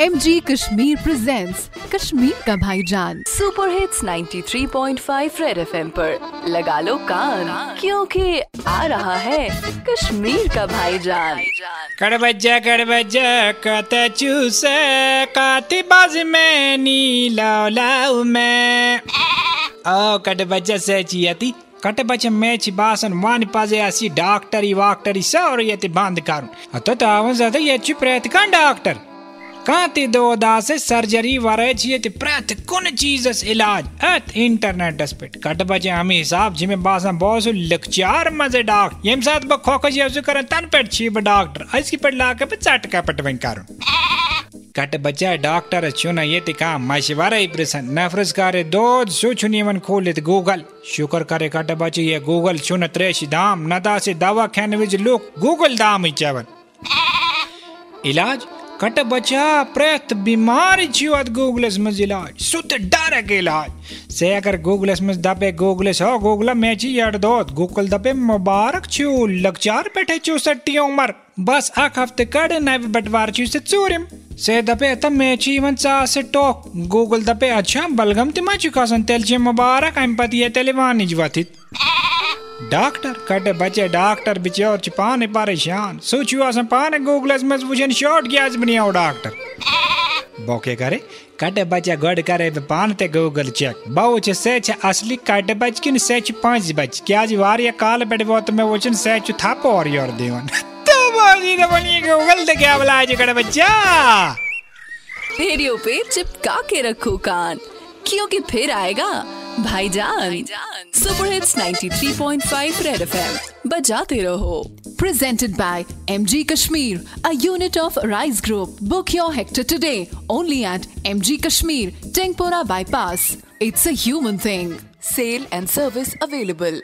M G Kashmir presents Kashmir का भाईजान super hits 93.5 red FM पर। लगा लो कान क्योंकि आ रहा है कश्मीर का भाईजान। कड़बज्जा कड़बज्जा कत चूस काती बाज में नीला लाऊ में। ओ कड़बज्जा से चियती कटबच्चा मेच बासन वान पाजे असी डॉक्टरी वाक्टरी सौर यति बंद करुन तो तावन ज़्यादा ये प्रेत का डॉक्टर। कांति दो दास सर्जरी वरे छिए प्रत, कुन चीजस इलाज? अत इंटरनेटस पे कट बचे हम हिसाब, जिमे बासा बहुत लकचार मज़े डॉक्टर। यम साथ ब खोखज यवसु करन तन पे छी डॉक्टर। पे लाके पे चट का कट बच्चा डॉक्टर चुना ये का मशवरा प्रसन नफरस करे दो सु चुनियमन खोलित गूगल। शुक्र करे कट बचे ये गूगल चुन त्रेश दाम। नदा से दवा खाने विज लोग गूगल दाम ही चवन। इलाज? कट बचा प्रत बीमारी गूगलस मज इलाज सुत डर के इलाज से अगर गूगलस मज दबे गूगलस हो गूगल मैची यड दोत। गूगल दबे मुबारक छु। लकचार बैठे छु सट्टी उमर बस अख हफ़्ते कड़ नव बटवार छु से चूरिम। से दपे तम मैची वन चा से टोक। गूगल दपे अच्छा बलगम तिमा चुकासन तेल चे मुबारक। अम पति तेलिवान निजवतित डॉक्टर कटे बचे डॉक्टर बिचौर च पाने परेशान सोचू अस पाने गूगलस मज वुचन शॉर्ट गैस बनियाओ डॉक्टर बोके करे कटे बचे गड करे पान ते गूगल चेक बहु छ से छ असली कटे बच किन से छ पाँच बच क्या जी वारिया काल पेट वो तो मैं वचन से छ थाप और योर देवन तो बाजी तो बनी गूगल ते क्या बला जे कटे बच्चा रेडियो पे चिपका के रखो कान क्योंकि फिर आएगा भाईजान सुपर हिट्स 93.5 रेड एफएम बजाते रहो Presented by MG Kashmir, a unit of Rise Group. Book your hectare today only at MG Kashmir, Tengpora Bypass. It's a human thing. Sale and service available.